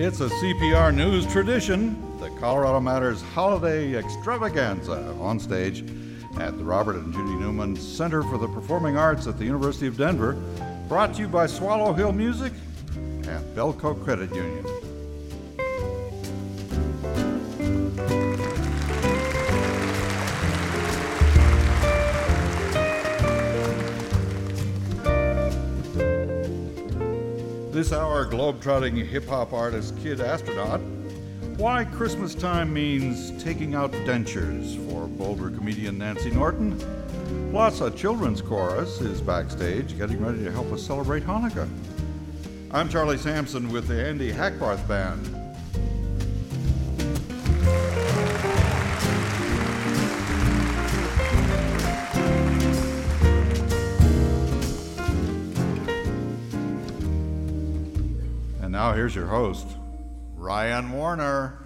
It's a CPR news tradition, the Colorado Matters Holiday Extravaganza on stage at the Robert and Judi Newman Center for the Performing Arts at the University of Denver, brought to you by Swallow Hill Music and Bellco Credit Union. Globe-trotting hip-hop artist Kid Astronaut. Why Christmas time means taking out dentures for Boulder comedian Nancy Norton. Plus, a children's chorus is backstage getting ready to help us celebrate Hanukkah. I'm Charlie Sampson with the Andy Hackbarth Band. Here's your host, Ryan Warner.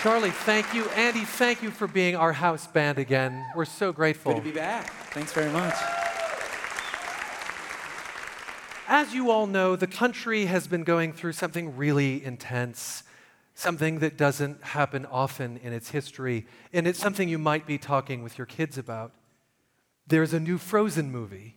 Charlie, thank you. Andy, thank you for being our house band again. We're so grateful. Good to be back. Thanks very much. As you all know, the country has been going through something really intense, something that doesn't happen often in its history, and it's something you might be talking with your kids about. There's a new Frozen movie.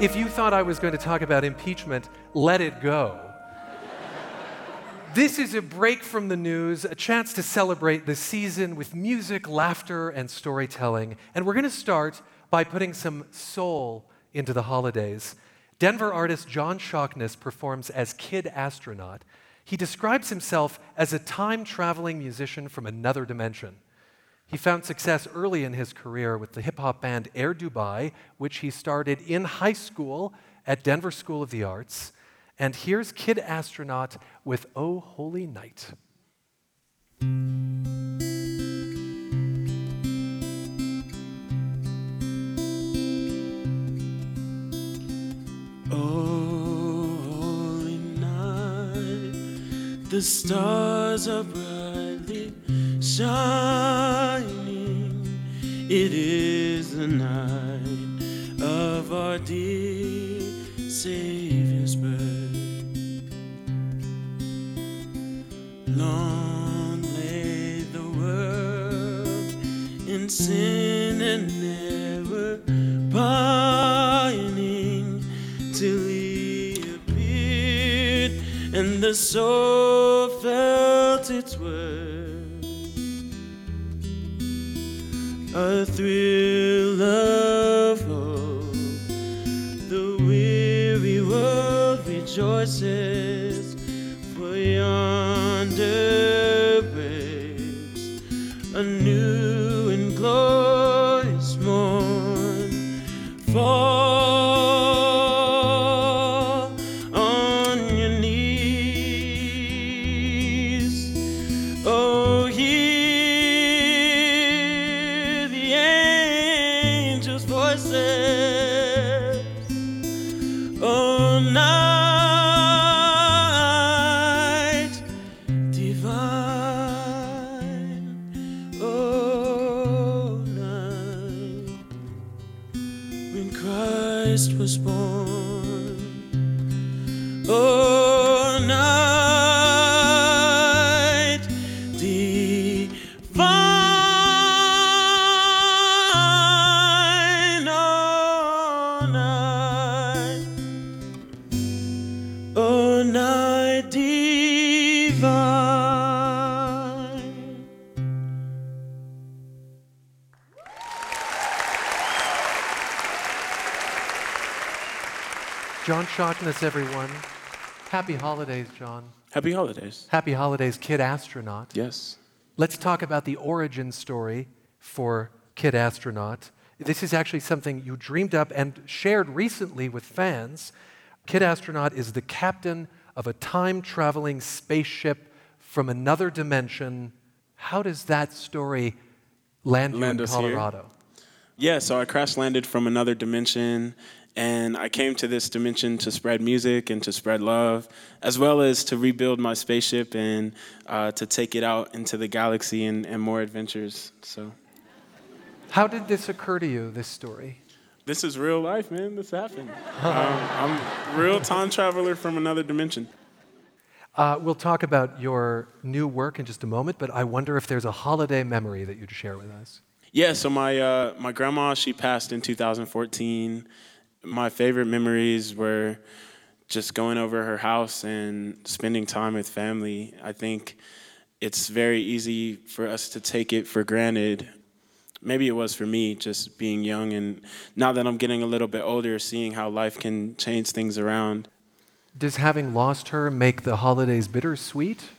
If you thought I was going to talk about impeachment, let it go. This is a break from the news, a chance to celebrate the season with music, laughter, and storytelling. And we're going to start by putting some soul into the holidays. Denver artist John Shockness performs as Kid Astronaut. He describes himself as a time traveling musician from another dimension. He found success early in his career with the hip hop band Air Dubai, which he started in high school at Denver School of the Arts. And here's Kid Astronaut with Oh Holy Night. Oh, holy night, the stars are brightly shining. It is the night of our dear Savior's birth. Long lay the world in sin and never pining till he appeared and the soul felt its worth. A thrill of hope, the weary world rejoices, Shockness, everyone. Happy holidays, John. Happy holidays. Happy holidays, Kid Astronaut. Yes. Let's talk about the origin story for Kid Astronaut. This is actually something you dreamed up and shared recently with fans. Kid Astronaut is the captain of a time traveling spaceship from another dimension. How does that story land you in us here? Colorado? Yeah, so I crash landed from another dimension And I came to this dimension to spread music and to spread love, as well as to rebuild my spaceship and uh, to take it out into the galaxy and, and more adventures. So, How did this occur to you, this story? this is real life, man. This happened. um, I'm a real time traveler from another dimension. Uh, we'll talk about your new work in just a moment, but I wonder if there's a holiday memory that you'd share with us. Yeah, so my uh, my grandma she passed in 2014. My favorite memories were just going over her house and spending time with family. I think it's very easy for us to take it for granted. Maybe it was for me just being young and now that I'm getting a little bit older seeing how life can change things around. Does having lost her make the holidays bittersweet?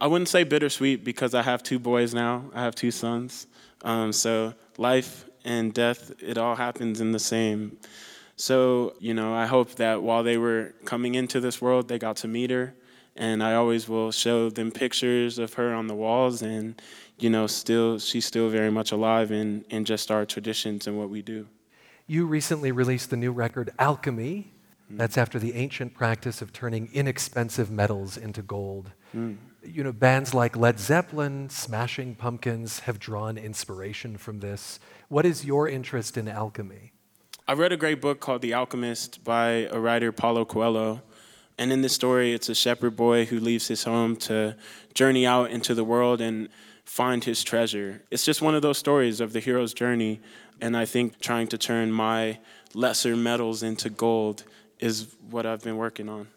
I wouldn't say bittersweet because I have two boys now. I have two sons. Um, so life and death, it all happens in the same. So, you know, I hope that while they were coming into this world, they got to meet her. And I always will show them pictures of her on the walls. And, you know, still, she's still very much alive in, in just our traditions and what we do. You recently released the new record Alchemy. Mm. That's after the ancient practice of turning inexpensive metals into gold. Mm. You know, bands like Led Zeppelin, Smashing Pumpkins have drawn inspiration from this. What is your interest in alchemy? I read a great book called The Alchemist by a writer, Paulo Coelho. And in this story, it's a shepherd boy who leaves his home to journey out into the world and find his treasure. It's just one of those stories of the hero's journey. And I think trying to turn my lesser metals into gold is what I've been working on.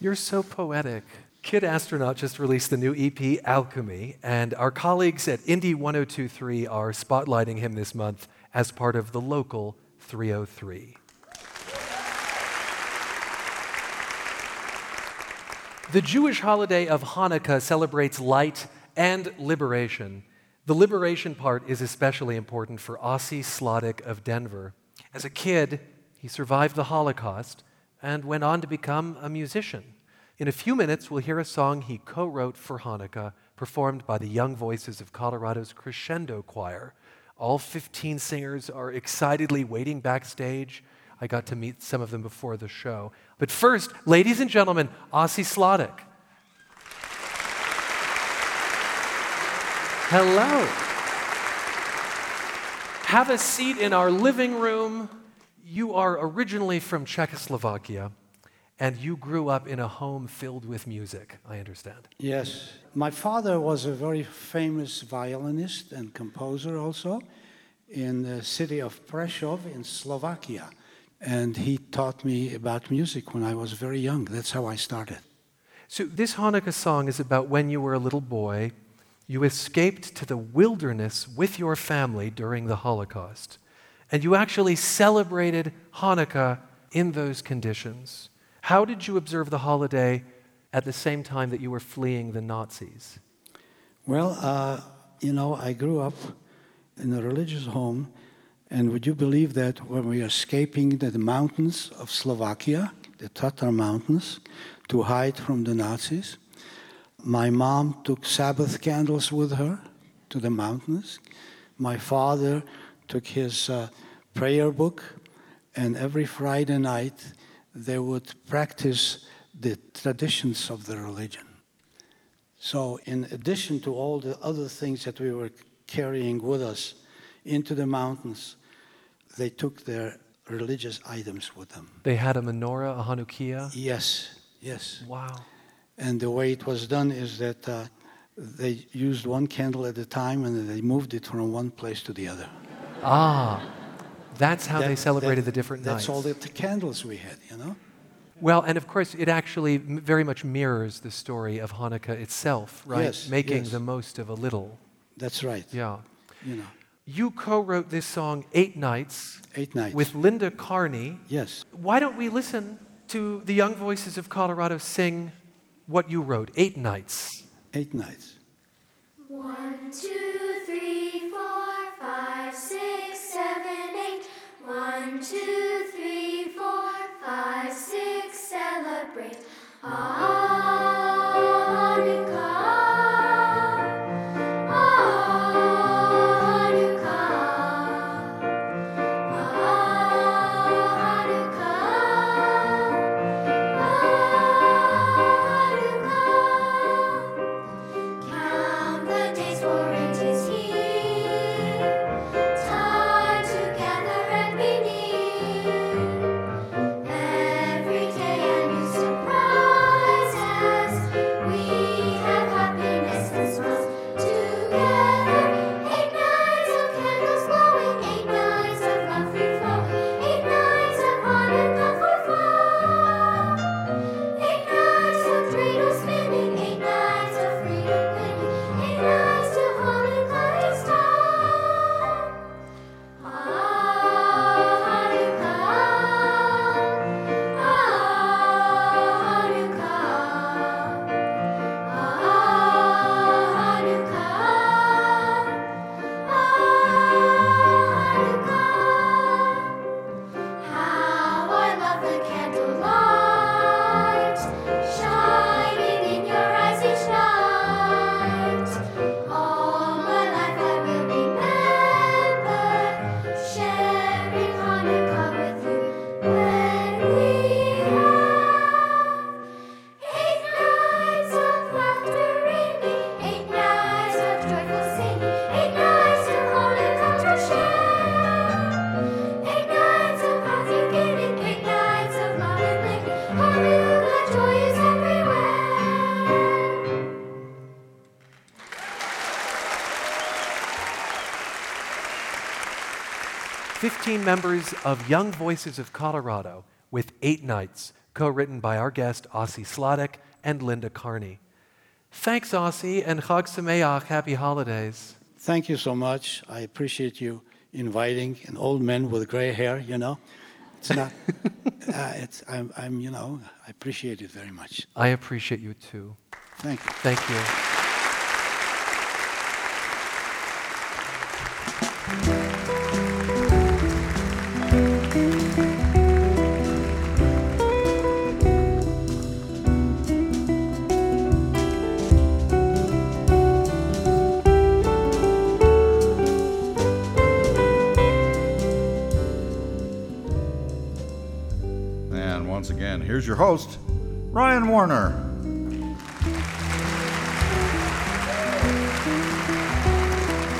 You're so poetic. Kid Astronaut just released the new EP, Alchemy, and our colleagues at Indie 1023 are spotlighting him this month as part of the local 303. The Jewish holiday of Hanukkah celebrates light and liberation. The liberation part is especially important for Ossie Sladek of Denver. As a kid, he survived the Holocaust and went on to become a musician. In a few minutes, we'll hear a song he co wrote for Hanukkah, performed by the young voices of Colorado's Crescendo Choir. All 15 singers are excitedly waiting backstage. I got to meet some of them before the show. But first, ladies and gentlemen, Ossie Sladek. Hello. Have a seat in our living room. You are originally from Czechoslovakia, and you grew up in a home filled with music, I understand. Yes. My father was a very famous violinist and composer also in the city of Prešov in Slovakia. And he taught me about music when I was very young. That's how I started. So, this Hanukkah song is about when you were a little boy. You escaped to the wilderness with your family during the Holocaust. And you actually celebrated Hanukkah in those conditions. How did you observe the holiday at the same time that you were fleeing the Nazis? Well, uh, you know, I grew up in a religious home. And would you believe that when we were escaping the, mountains of Slovakia, the Tatra mountains, to hide from the Nazis, my mom took Sabbath candles with her to the mountains. My father took his uh, prayer book, and every Friday night they would practice the traditions of the religion. So, in addition to all the other things that we were carrying with us into the mountains, they took their religious items with them. They had a menorah, a Hanukkiah. Yes, yes. Wow. And the way it was done is that uh, they used one candle at a time and they moved it from one place to the other. Ah, that's how they celebrated that- the different That's nights. That's all the, the candles we had, you know? Well, and of course, it actually m- very much mirrors the story of Hanukkah itself, right? Yes, Making yes. the most of a little. That's right. Yeah. You know, You co wrote this song, Eight Nights, eight nights. with Linda Carney. yes. Why don't we listen to the young voices of Colorado sing what you wrote, Eight Nights? Eight nights. One, two, three, four, five, six, seven, eight. One, two, three, four, five, six, celebrate. Hanukkah. 15 members of Young Voices of Colorado with Eight Nights, co written by our guest Ossie Sladek and Linda Carney. Thanks, Ossie, and Chag Sameach, happy holidays. Thank you so much. I appreciate you inviting an old man with gray hair, you know. It's not, uh, it's, I'm, I'm, you know, I appreciate it very much. I appreciate you too. Thank you. Thank you. Here's your host, Ryan Warner.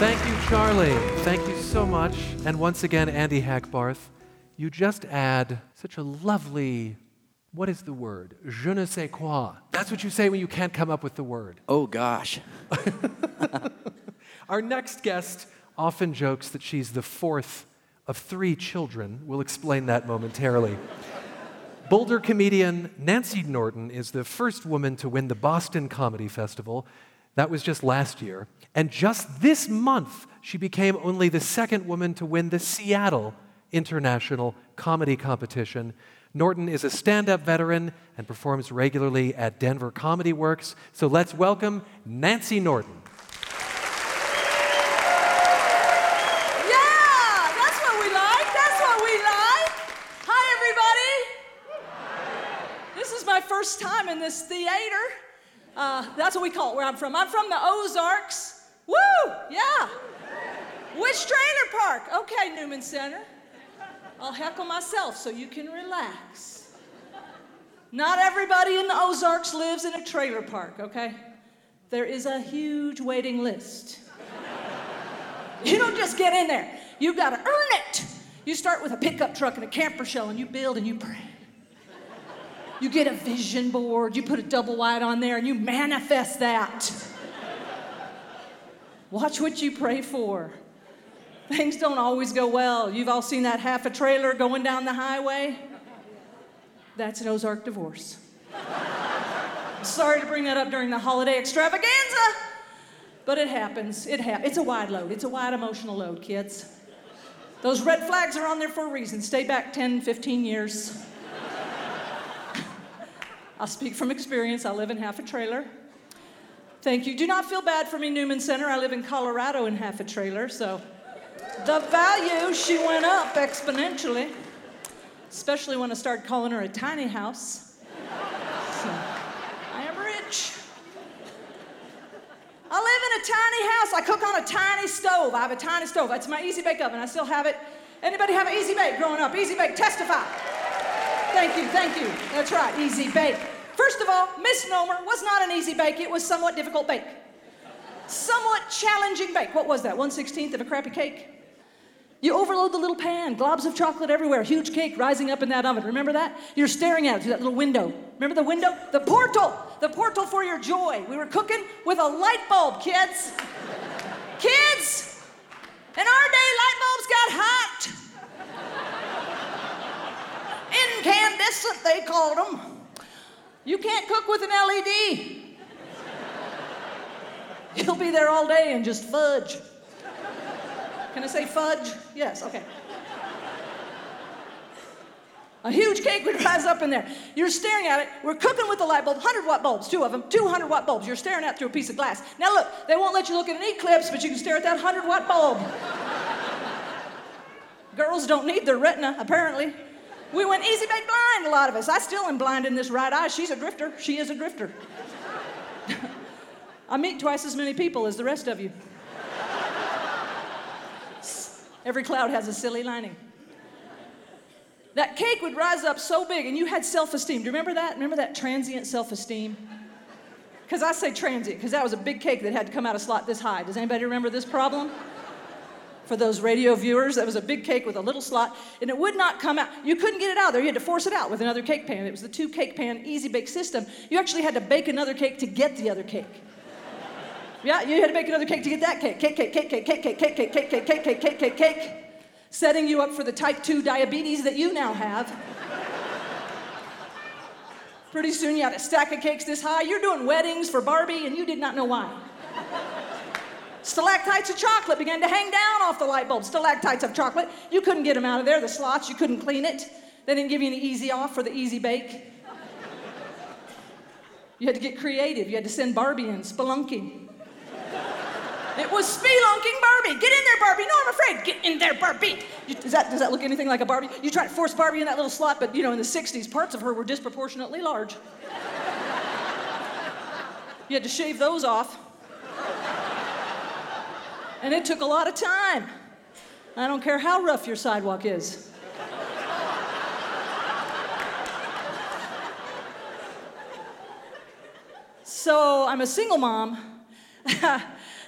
Thank you, Charlie. Thank you so much. And once again, Andy Hackbarth, you just add such a lovely, what is the word? Je ne sais quoi. That's what you say when you can't come up with the word. Oh gosh. Our next guest often jokes that she's the fourth of three children. We'll explain that momentarily. Boulder comedian Nancy Norton is the first woman to win the Boston Comedy Festival. That was just last year. And just this month, she became only the second woman to win the Seattle International Comedy Competition. Norton is a stand up veteran and performs regularly at Denver Comedy Works. So let's welcome Nancy Norton. Yeah, that's what we like. That's what we like. Hi, everybody. This is my first time in this theater. Uh, that's what we call it where I'm from. I'm from the Ozarks. Woo! Yeah. Which trailer park? Okay, Newman Center. I'll heckle myself so you can relax. Not everybody in the Ozarks lives in a trailer park, okay? There is a huge waiting list. You don't just get in there. You got to earn it. You start with a pickup truck and a camper shell, and you build and you pray. You get a vision board, you put a double wide on there, and you manifest that. Watch what you pray for. Things don't always go well. You've all seen that half a trailer going down the highway. That's an Ozark divorce. Sorry to bring that up during the holiday extravaganza, but it happens. It ha- it's a wide load. It's a wide emotional load, kids. Those red flags are on there for a reason. Stay back 10, 15 years. I'll speak from experience. I live in half a trailer. Thank you. Do not feel bad for me, Newman Center. I live in Colorado in half a trailer, so the value she went up exponentially, especially when I started calling her a tiny house. So, I am rich. I live in a tiny house. I cook on a tiny stove. I have a tiny stove. That's my Easy Bake oven. I still have it. Anybody have an Easy Bake growing up? Easy Bake, testify. Thank you, thank you. That's right, Easy Bake. First of all, misnomer was not an easy bake. It was somewhat difficult bake. Somewhat challenging bake. What was that? 1 16th of a crappy cake? You overload the little pan, globs of chocolate everywhere, huge cake rising up in that oven. Remember that? You're staring at it through that little window. Remember the window? The portal, the portal for your joy. We were cooking with a light bulb, kids. kids! In our day, light bulbs got hot. Incandescent, they called them. You can't cook with an LED. You'll be there all day and just fudge. Can I say fudge? Yes, okay. A huge cake would rise up in there. You're staring at it. We're cooking with the light bulb, 100 watt bulbs, two of them, 200 watt bulbs. You're staring at through a piece of glass. Now look, they won't let you look at an eclipse, but you can stare at that 100 watt bulb. Girls don't need their retina, apparently. We went easy bake blind, a lot of us. I still am blind in this right eye. She's a drifter. She is a drifter. I meet twice as many people as the rest of you. Every cloud has a silly lining. That cake would rise up so big, and you had self esteem. Do you remember that? Remember that transient self esteem? Because I say transient, because that was a big cake that had to come out of slot this high. Does anybody remember this problem? For those radio viewers, that was a big cake with a little slot, and it would not come out. You couldn't get it out there. You had to force it out with another cake pan. It was the two cake pan easy bake system. You actually had to bake another cake to get the other cake. Yeah, you had to bake another cake to get that cake. Cake, cake, cake, cake, cake, cake, cake, cake, cake, cake, cake, cake, cake. setting you up for the type 2 diabetes that you now have. Pretty soon you had a stack of cakes this high. You're doing weddings for Barbie and you did not know why. Stalactites of chocolate began to hang down off the light bulb. Stalactites of chocolate. You couldn't get them out of there, the slots. You couldn't clean it. They didn't give you any easy off for the easy bake. You had to get creative. You had to send Barbie in, spelunking. It was spelunking Barbie. Get in there, Barbie. No, I'm afraid. Get in there, Barbie. You, does, that, does that look anything like a Barbie? You try to force Barbie in that little slot, but you know, in the 60s, parts of her were disproportionately large. You had to shave those off. And it took a lot of time. I don't care how rough your sidewalk is. So I'm a single mom.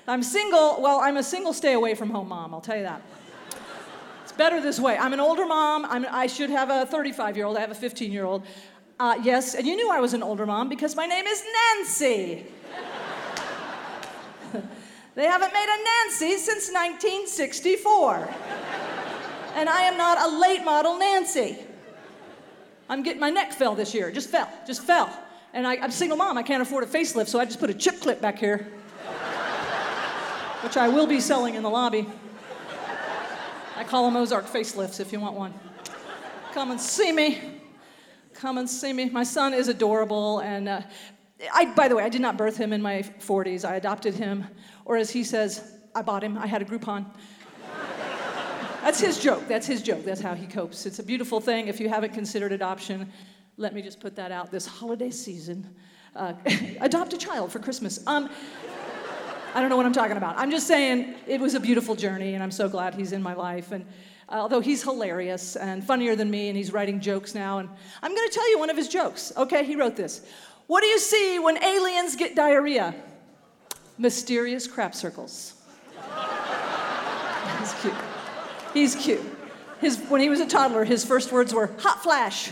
I'm single, well, I'm a single stay away from home mom, I'll tell you that. It's better this way. I'm an older mom. I'm, I should have a 35 year old. I have a 15 year old. Uh, yes, and you knew I was an older mom because my name is Nancy. they haven't made a Nancy since 1964. and I am not a late model Nancy. I'm getting my neck fell this year. Just fell, just fell. And I, I'm a single mom. I can't afford a facelift, so I just put a chip clip back here, which I will be selling in the lobby. I call them Ozark facelifts if you want one. Come and see me. Come and see me. My son is adorable, and uh, I, by the way, I did not birth him in my 40s. I adopted him, or as he says, I bought him. I had a Groupon. That's his joke. That's his joke. That's how he copes. It's a beautiful thing. If you haven't considered adoption, let me just put that out this holiday season. Uh, adopt a child for Christmas. Um, I don't know what I'm talking about. I'm just saying it was a beautiful journey, and I'm so glad he's in my life. And uh, although he's hilarious and funnier than me, and he's writing jokes now, and I'm going to tell you one of his jokes. Okay, he wrote this. What do you see when aliens get diarrhea? Mysterious crap circles. he's cute. He's cute. His, when he was a toddler, his first words were hot flash.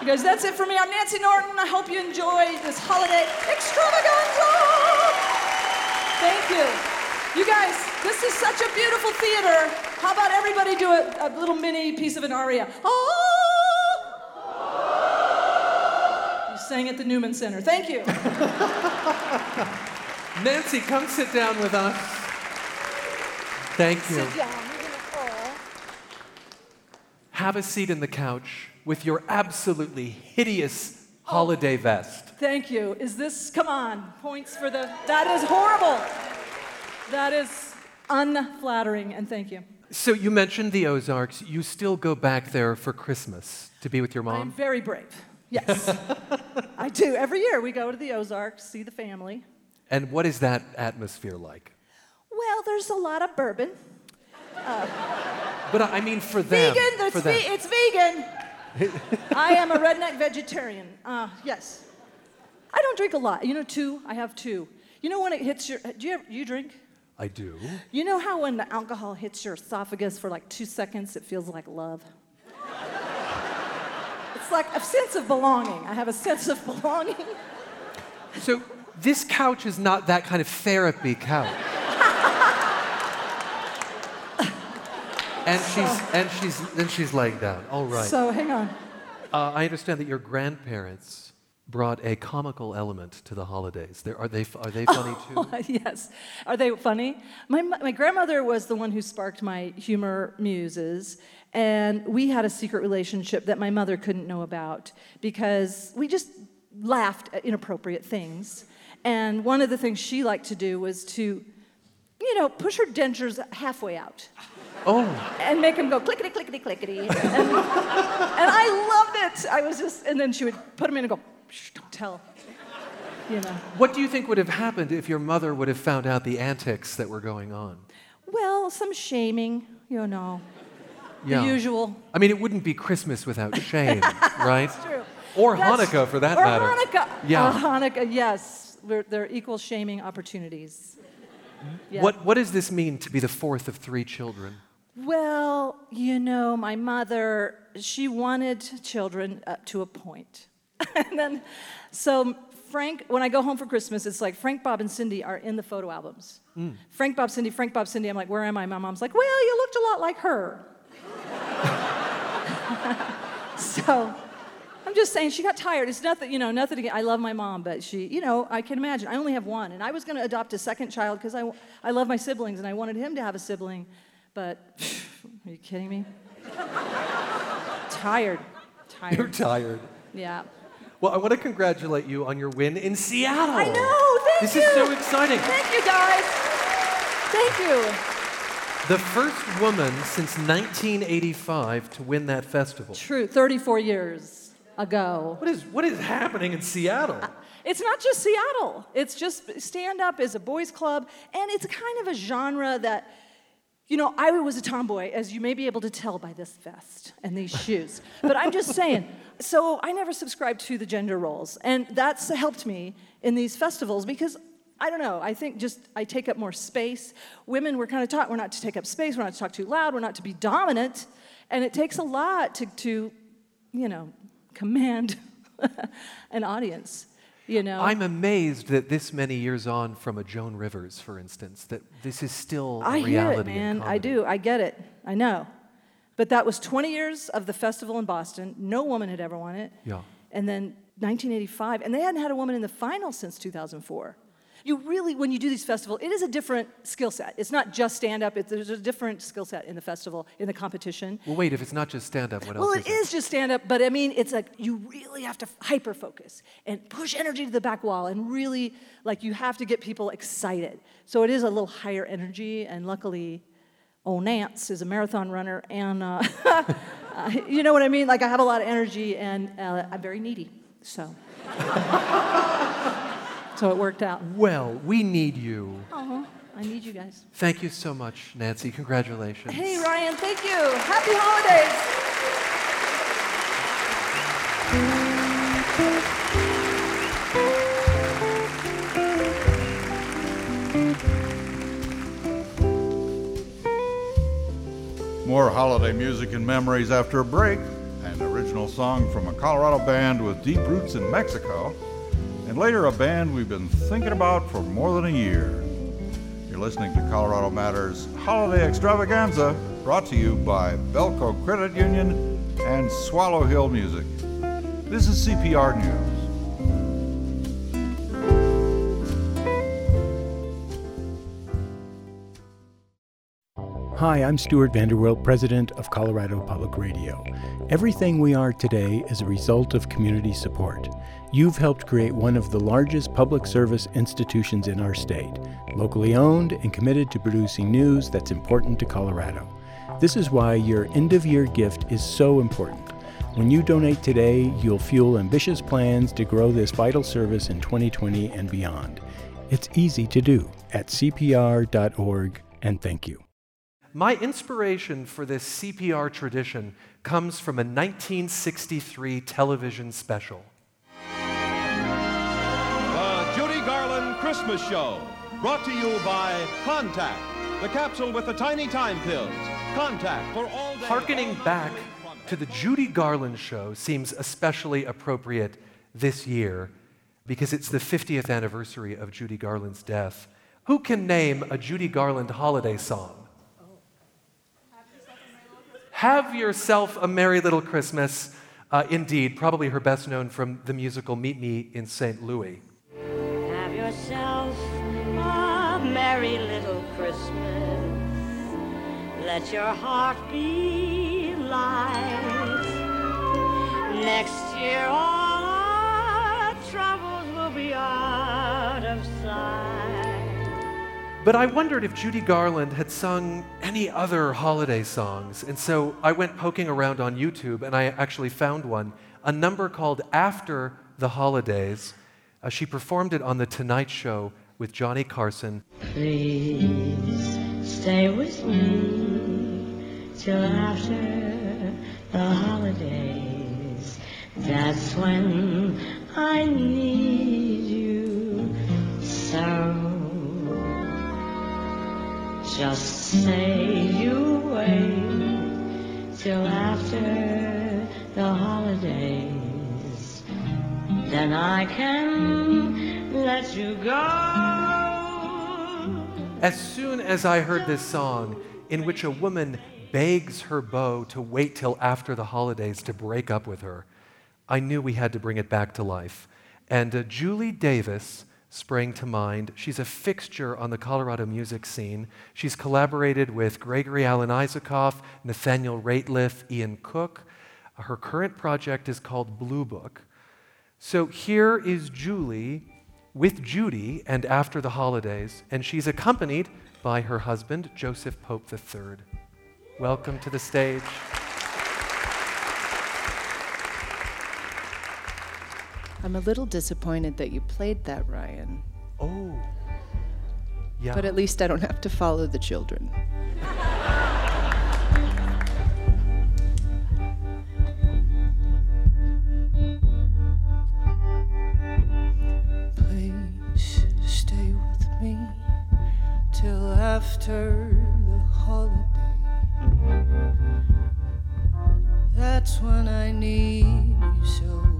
He goes, That's it for me. I'm Nancy Norton. I hope you enjoy this holiday extravaganza. Thank you. You guys, this is such a beautiful theater. How about everybody do a, a little mini piece of an aria? Oh! Sang at the Newman Center. Thank you. Nancy, come sit down with us. Thank you. Sit down. You're gonna fall. Have a seat in the couch with your absolutely hideous holiday vest. Thank you. Is this, come on, points for the, that is horrible. That is unflattering, and thank you. So you mentioned the Ozarks. You still go back there for Christmas to be with your mom? I'm very brave. Yes, I do. Every year we go to the Ozarks, see the family. And what is that atmosphere like? Well, there's a lot of bourbon. But I mean for them. vegan, it's, for them. ve- it's vegan. I am a redneck vegetarian. Uh, yes. I don't drink a lot. You know, two. I have two. You know when it hits your. Do you ever, you drink? I do. You know how when the alcohol hits your esophagus for like two seconds, it feels like love? Like a sense of belonging. I have a sense of belonging. So this couch is not that kind of therapy couch. and she's and she's then she's laying down. All right. So hang on. Uh, I understand that your grandparents brought a comical element to the holidays. They're, are they are they funny too? yes. Are they funny? My, my grandmother was the one who sparked my humor muses, and we had a secret relationship that my mother couldn't know about because we just laughed at inappropriate things. And one of the things she liked to do was to, you know, push her dentures halfway out Oh, and make them go clickety clickety clickety. And, and I loved it. I was just, and then she would put them in and go, Shh, don't tell. You know. what do you think would have happened if your mother would have found out the antics that were going on? Well, some shaming, you know. Yeah. The usual. I mean, it wouldn't be Christmas without shame, right? That's true. Or That's- Hanukkah, for that or matter. Hanukkah. Uh, yeah. Uh, Hanukkah, yes. We're, they're equal shaming opportunities. Mm-hmm. Yeah. What What does this mean to be the fourth of three children? Well, you know, my mother, she wanted children up to a point. and then, so Frank, when I go home for Christmas, it's like Frank, Bob, and Cindy are in the photo albums. Mm. Frank, Bob, Cindy, Frank, Bob, Cindy. I'm like, where am I? My mom's like, well, you looked a lot like her. so I'm just saying she got tired. It's nothing, you know, nothing again. I love my mom, but she, you know, I can imagine. I only have one, and I was going to adopt a second child because I, I love my siblings and I wanted him to have a sibling, but are you kidding me? tired, tired. You're tired. Yeah. Well, I want to congratulate you on your win in Seattle. I know. Thank this you. is so exciting. Thank you, guys. Thank you. The first woman since 1985 to win that festival. True. 34 years ago. What is what is happening in Seattle? Uh, it's not just Seattle. It's just stand up is a boys' club, and it's kind of a genre that, you know, I was a tomboy, as you may be able to tell by this vest and these shoes. But I'm just saying. So I never subscribed to the gender roles, and that's helped me in these festivals because. I don't know. I think just I take up more space. Women, we're kind of taught we're not to take up space, we're not to talk too loud, we're not to be dominant. And it takes a lot to, to you know, command an audience. You know, I'm amazed that this many years on from a Joan Rivers, for instance, that this is still a I hear reality. it, man. I do. I get it. I know. But that was 20 years of the festival in Boston. No woman had ever won it. Yeah. And then 1985, and they hadn't had a woman in the final since 2004. You really, when you do these festivals, it is a different skill set. It's not just stand up, there's a different skill set in the festival, in the competition. Well, wait. If it's not just stand up, what Well, else Well, it is is just stand up, but I mean, it's like you really have to hyper focus and push energy to the back wall and really, like, you have to get people excited. So it is a little higher energy, and luckily, oh, Nance is a marathon runner, and uh, uh, you know what I mean? Like, I have a lot of energy, and uh, I'm very needy, so. so it worked out. Well, we need you. Uh-huh. I need you guys. Thank you so much, Nancy. Congratulations. Hey, Ryan, thank you. Happy holidays. More holiday music and memories after a break. An original song from a Colorado band with deep roots in Mexico. And later, a band we've been thinking about for more than a year. You're listening to Colorado Matters Holiday Extravaganza, brought to you by Bellco Credit Union and Swallow Hill Music. This is CPR News. Hi, I'm Stewart Vanderwilt, President of Colorado Public Radio. Everything we are today is a result of community support. You've helped create one of the largest public service institutions in our state, locally owned and committed to producing news that's important to Colorado. This is why your end of year gift is so important. When you donate today, you'll fuel ambitious plans to grow this vital service in 2020 and beyond. It's easy to do at cpr.org, and thank you. My inspiration for this CPR tradition comes from a 1963 television special. Christmas Show, brought to you by Contac, the capsule with the tiny time pills. Contac for all day. Harkening back to the Judy Garland show seems especially appropriate this year because it's the 50th anniversary of Judy Garland's death. Who can name a Judy Garland holiday song? Have Yourself a Merry Little Christmas. Uh, indeed, probably her best known from the musical Meet Me in St. Louis. Yourself a merry little Christmas. Let your heart be light. Next year, all our troubles will be out of sight. But I wondered if Judy Garland had sung any other holiday songs. And so I went poking around on YouTube and I actually found one, a number called After the Holidays. Uh, she performed it on The Tonight Show with Johnny Carson. Please stay with me till after the holidays. That's when I need you so. Just say you wait till after the holidays. Then I can let you go. As soon as I heard this song, in which a woman begs her beau to wait till after the holidays to break up with her, I knew we had to bring it back to life. And uh, Julie Davis sprang to mind. She's a fixture on the Colorado music scene. She's collaborated with Gregory Alan Isakov, Nathaniel Rateliff, Ian Cooke. Her current project is called Blue Book. So here is Julie with Judy and after the holidays, and she's accompanied by her husband, Joseph Pope III. Welcome to the stage. I'm a little disappointed that you played that, Ryan. Oh. Yeah. But at least I don't have to follow the children. After the holiday. That's when I need you so.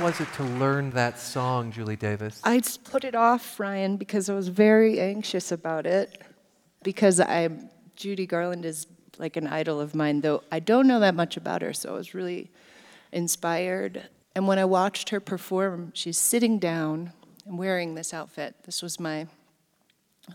Was it to learn that song, Julie Davis? I put it off, Ryan, because I was very anxious about it. Because I, Judy Garland is like an idol of mine, though I don't know that much about her, so I was really inspired. And when I watched her perform, she's sitting down and wearing this outfit. This was my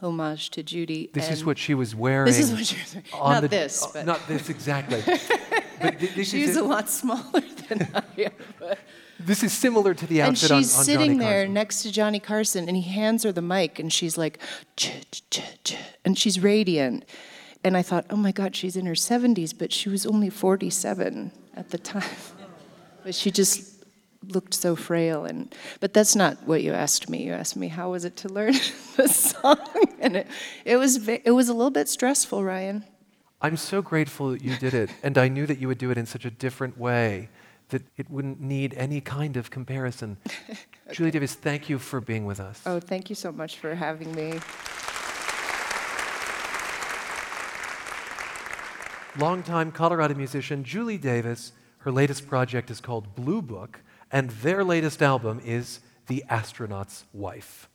homage to Judy. This is what she was wearing. This is what she was wearing. Not the- this, uh, but Not this exactly. but thi- this she's is a lot smaller than I am. But This is similar to the and outfit she's on, on sitting there next to Johnny Carson, and he hands her the mic, and she's like, and she's radiant. And I thought, oh my God, she's in her 70s, but she was only 47 at the time. But she just looked so frail. And but that's not what you asked me. You asked me how was it to learn the song, and it, it was it was a little bit stressful, Ryan. I'm so grateful that you did it, and I knew that you would do it in such a different way that it wouldn't need any kind of comparison. Julie Davis, thank you for being with us. Oh, thank you so much for having me. Longtime Colorado musician Julie Davis, her latest project is called Blue Book, and their latest album is The Astronaut's Wife.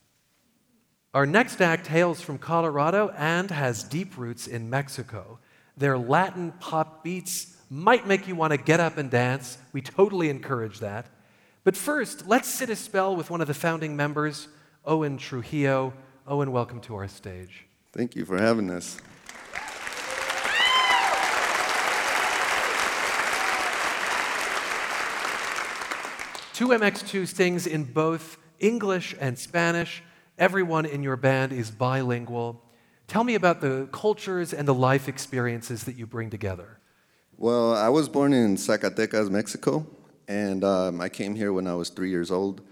Our next act hails from Colorado and has deep roots in Mexico. Their Latin pop beats might make you want to get up and dance. We totally encourage that. But first, let's sit a spell with one of the founding members, Owen Trujillo. Owen, welcome to our stage. Thank you for having us. 2MX2 sings in both English and Spanish. Everyone in your band is bilingual. Tell me about the cultures and the life experiences that you bring together. Well, I was born in Zacatecas, Mexico, and um, I came here when I was three years old.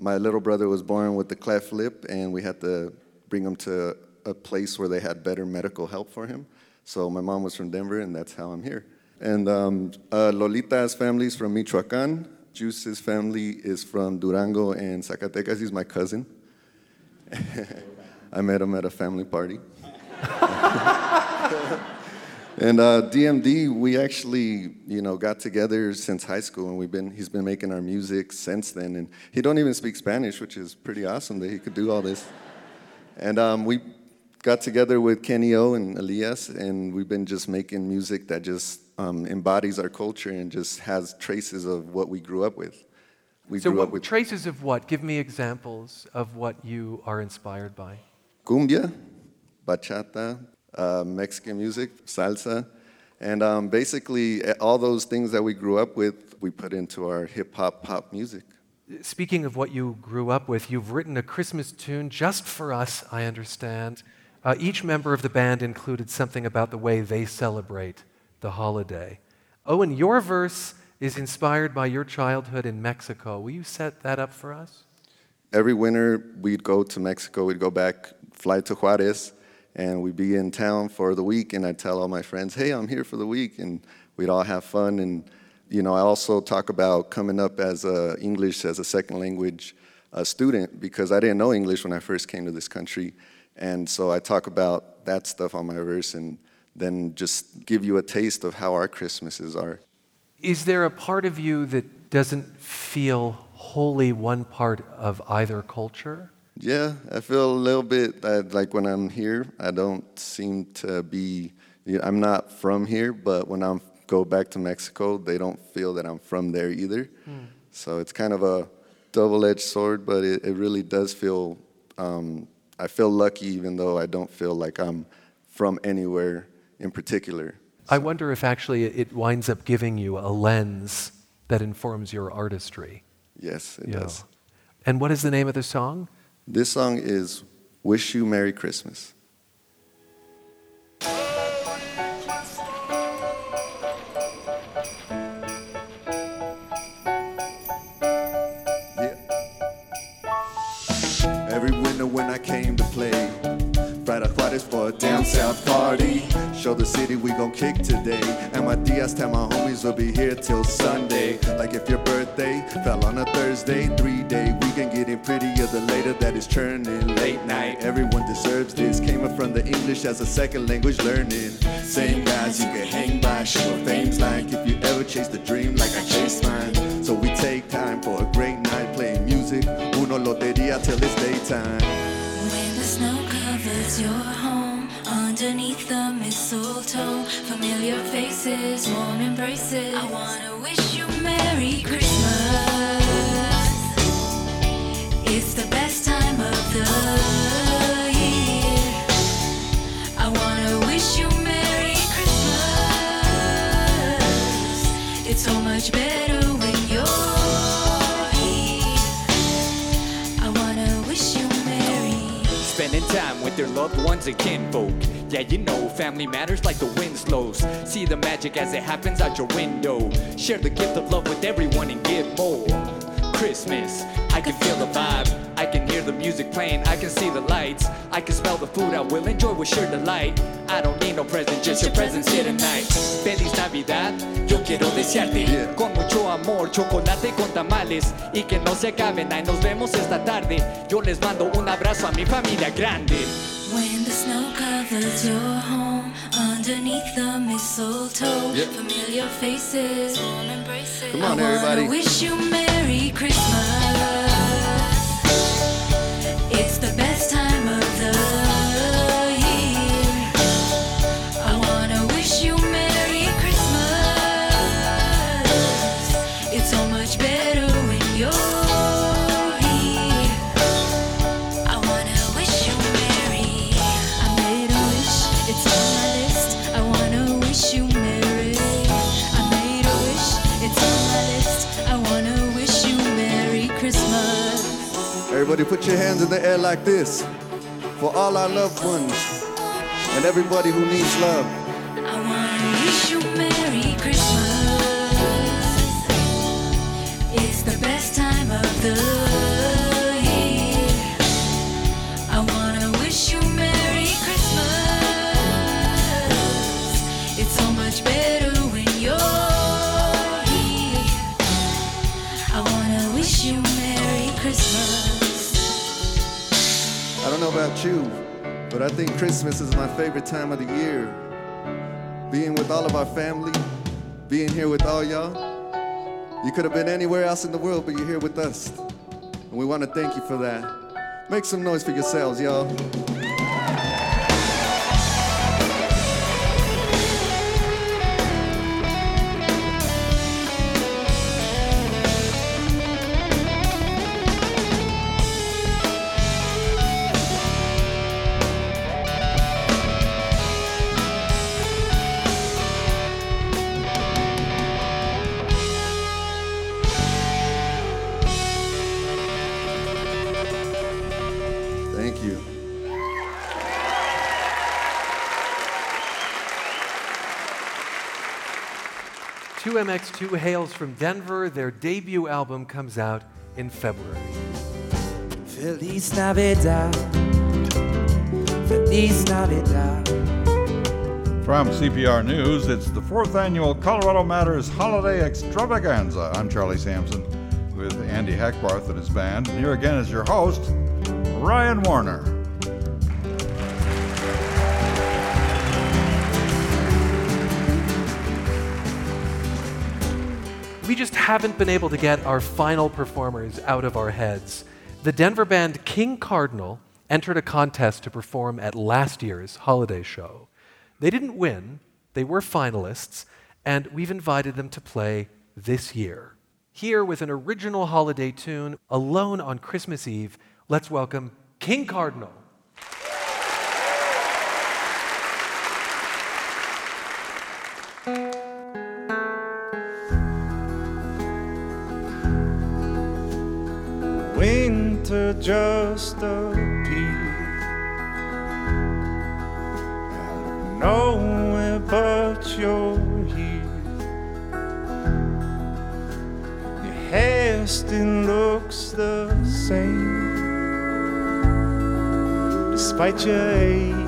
My little brother was born with the cleft lip, and we had to bring him to a place where they had better medical help for him. So my mom was from Denver, and that's how I'm here. And um, uh, Lolita's family is from Michoacan. Juice's family is from Durango and Zacatecas. He's my cousin. I met him at a family party. and uh, DMD, we actually, you know, got together since high school, and we've been. He's been making our music since then, and he don't even speak Spanish, which is pretty awesome that he could do all this. And um, we got together with Kenny O and Elias, and we've been just making music that just um, embodies our culture and just has traces of what we grew up with. We so, grew what, up with traces of what? Give me examples of what you are inspired by. cumbia, bachata, uh, Mexican music, salsa, and um, basically eh, all those things that we grew up with, we put into our hip hop pop music. Speaking of what you grew up with, you've written a Christmas tune just for us, I understand. Uh, each member of the band included something about the way they celebrate the holiday. Owen, your verse is inspired by your childhood in Mexico. Will you set that up for us? Every winter, we'd go to Mexico, we'd go back, fly to Juarez, and we'd be in town for the week, and I'd tell all my friends, hey, I'm here for the week, and we'd all have fun. And, you know, I also talk about coming up as a English as a second language uh, student because I didn't know English when I first came to this country. And so I talk about that stuff on my verse and then just give you a taste of how our Christmases are. Is there a part of you that doesn't feel wholly one part of either culture? Yeah, I feel a little bit like when I'm here, I don't seem to be, you know, I'm not from here, but when I go back to Mexico, they don't feel that I'm from there either. Hmm. So it's kind of a double edged sword, but it, it really does feel, um, I feel lucky even though I don't feel like I'm from anywhere in particular. I wonder if actually it winds up giving you a lens that informs your artistry. Yes, it Yeah. does. And what is the name of the song? This song is Wish You Merry Christmas. For a down south party. Show the city we gon' kick today. And my Diaz tell my homies will be here till Sunday. Like if your birthday fell on a Thursday, three day weekend getting prettier the later that is churning. Late night, everyone deserves this. Came up from the English as a second language learning. Same guys you can hang by, sure fame's like if you ever chase the dream like I chased mine. So we take time for a great night playing music. Uno loteria till it's daytime. When the snow covers your underneath the mistletoe, familiar faces, warm embraces. I wanna wish you Merry Christmas. It's the best time of the year. I wanna wish you Merry Christmas. It's so much better when you're here. I wanna wish you Merry. Spending time with their loved ones and kinfolk. Yeah, you know, family matters like the wind slows. See the magic as it happens out your window. Share the gift of love with everyone and give more. Christmas, I can feel the vibe. I can hear the music playing. I can see the lights. I can smell the food I will enjoy with sure delight. I don't need no present, just your presence here tonight. Feliz Navidad, yo quiero desearte con mucho amor, chocolate con tamales y que no se acaben. Ahí nos vemos esta tarde. Yo les mando un abrazo a mi familia grande. When the snow covers your home, underneath the mistletoe, Yep. familiar faces, warm embraces. Come on, I wanna everybody. wish you Merry Christmas. Like this. For all our loved ones and everybody who needs love. Think Christmas is my favorite time of the year. Being with all of our family, being here with all y'all. You could have been anywhere else in the world, but you're here with us. And we want to thank you for that. Make some noise for yourselves, y'all. 2MX2 hails from Denver. Their debut album comes out in February. Feliz Navidad. Feliz Navidad. From CPR News, it's the fourth annual Colorado Matters Holiday Extravaganza. I'm Charlie Sampson with Andy Hackbarth and his band. And here again is your host, Ryan Warner. We just haven't been able to get our final performers out of our heads. The Denver band King Cardinal entered a contest to perform at last year's holiday show. They didn't win, they were finalists, and we've invited them to play this year. Here, with an original holiday tune, Alone on Christmas Eve, let's welcome King Cardinal. Winter just appeared out of nowhere, but you're here. Your hair still looks the same, despite your age.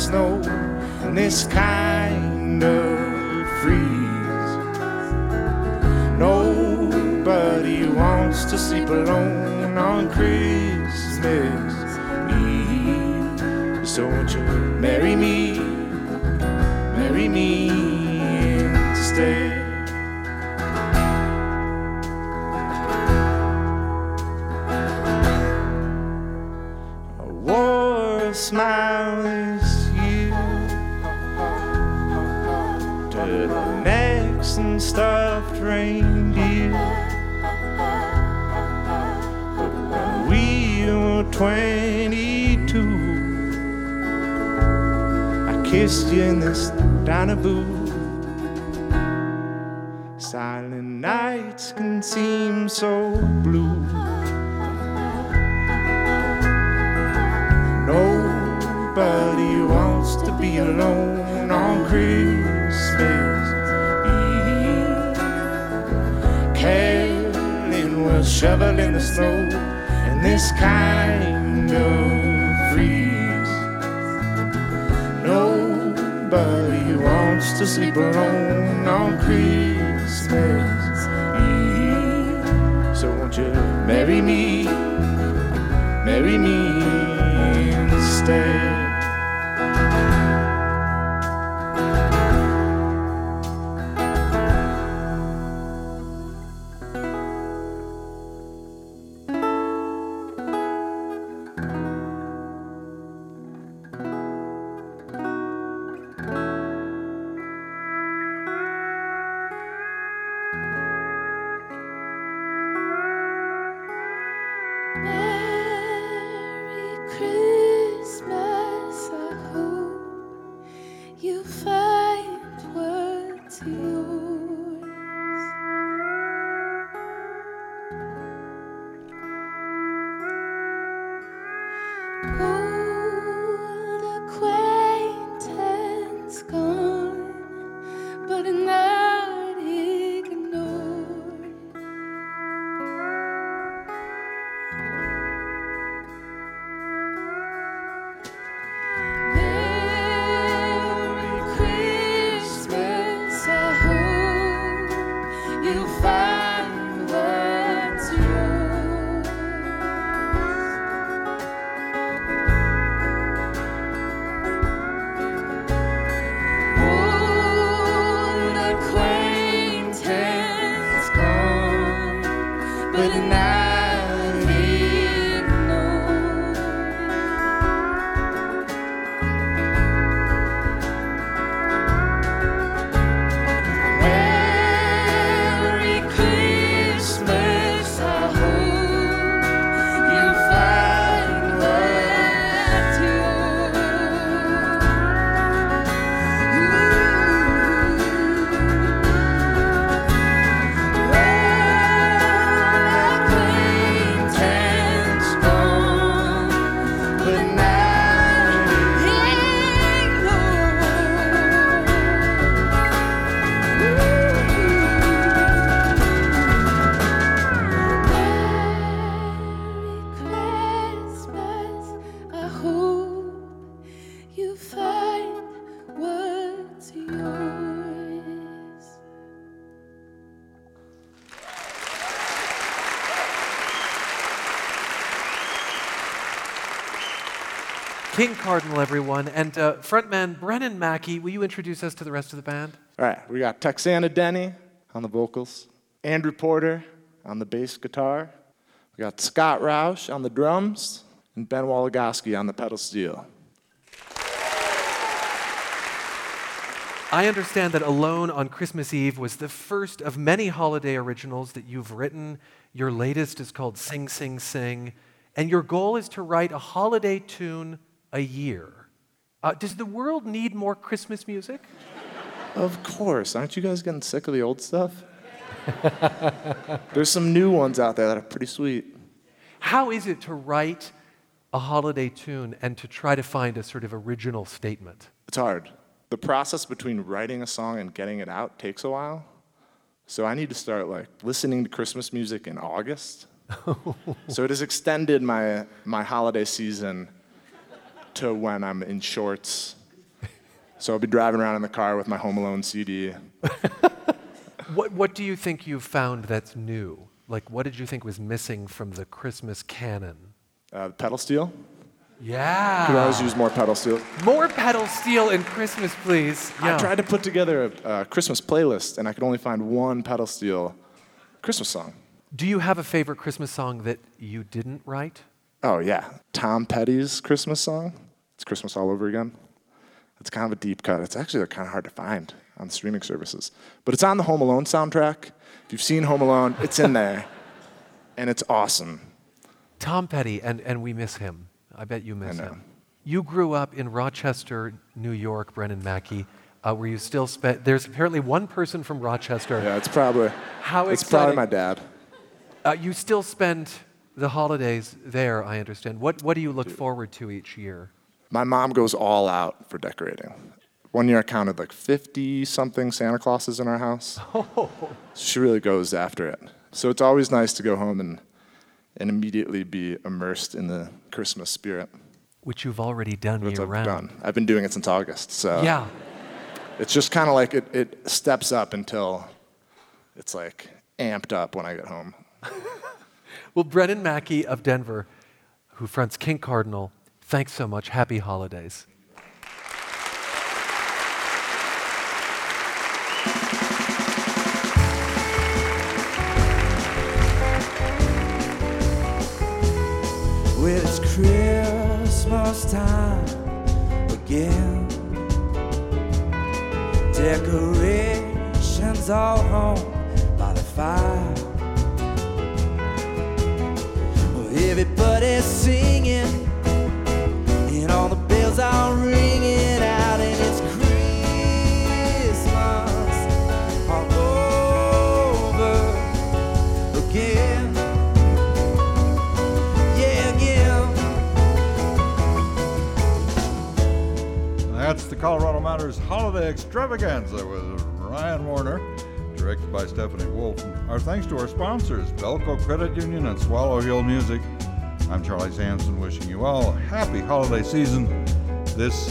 Snow in this kind of freeze. Nobody wants to sleep alone on Christmas Eve. So won't you marry me? Marry me instead. Smile and stuffed reindeer. We were 22, I kissed you in this diner booth. Silent nights can seem so blue. Nobody wants to be alone on Christmas Caroling will shovel in the snow in this kind of freeze. Nobody wants to sleep alone on Christmas Eve. So won't you marry me? Marry me instead. King Cardinal, everyone. And uh, frontman Brennan Mackey, will you introduce us to the rest of the band? All right, we got Texana Denny on the vocals, Andrew Porter on the bass guitar, we got Scott Roush on the drums, and Ben Woligoski on the pedal steel. I understand that Alone on Christmas Eve was the first of many holiday originals that you've written. Your latest is called Sing, Sing, Sing. And your goal is to write a holiday tune a year. Uh, does the world need more Christmas music? Of course, aren't you guys getting sick of the old stuff? There's some new ones out there that are pretty sweet. How is it to write a holiday tune and to try to find a sort of original statement? It's hard. The process between writing a song and getting it out takes a while. So I need to start like listening to Christmas music in August. so it has extended my my holiday season to when I'm in shorts. So I'll be driving around in the car with my Home Alone CD. What, what do you think you've found that's new? Like, what did you think was missing from the Christmas canon? Uh, pedal steel. Yeah. Could always use more pedal steel. More pedal steel in Christmas, please. Yeah. I tried to put together a, a Christmas playlist, and I could only find one pedal steel Christmas song. Do you have a favorite Christmas song that you didn't write? Oh yeah, Tom Petty's Christmas song. It's Christmas all over again. It's kind of a deep cut. It's actually kind of hard to find on streaming services, but it's on the Home Alone soundtrack. If you've seen Home Alone, it's in there, and it's awesome. Tom Petty, and, and we miss him. I bet you miss him. You grew up in Rochester, New York, Brennan Mackey, uh, where you still spent. There's apparently one person from Rochester. Yeah, it's probably How it's exciting. probably my dad. Uh, you still spend the holidays there, I understand. What, what do you look forward to each year? My mom goes all out for decorating. One year I counted like 50 something Santa Clauses in our house. Oh. She really goes after it. So it's always nice to go home and, and immediately be immersed in the Christmas spirit. Which you've already done Which year I've round. done. I've been doing it since August. So Yeah. it's just kind of like it, it steps up until it's like amped up when I get home. Well, Brennan Mackey of Denver, who fronts King Cardinal, thanks so much. Happy holidays. Well, it's Christmas time again. Decorations all home by the fire. Everybody's singing, and all the bells are ringing out, and it's Christmas all over again. Yeah, again. That's the Colorado Matters Holiday Extravaganza with Ryan Warner, directed by Stephanie Wolf. Our thanks to our sponsors, Bellco Credit Union and Swallow Hill Music. I'm Charlie Sampson, wishing you all a happy holiday season. This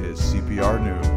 is CPR News.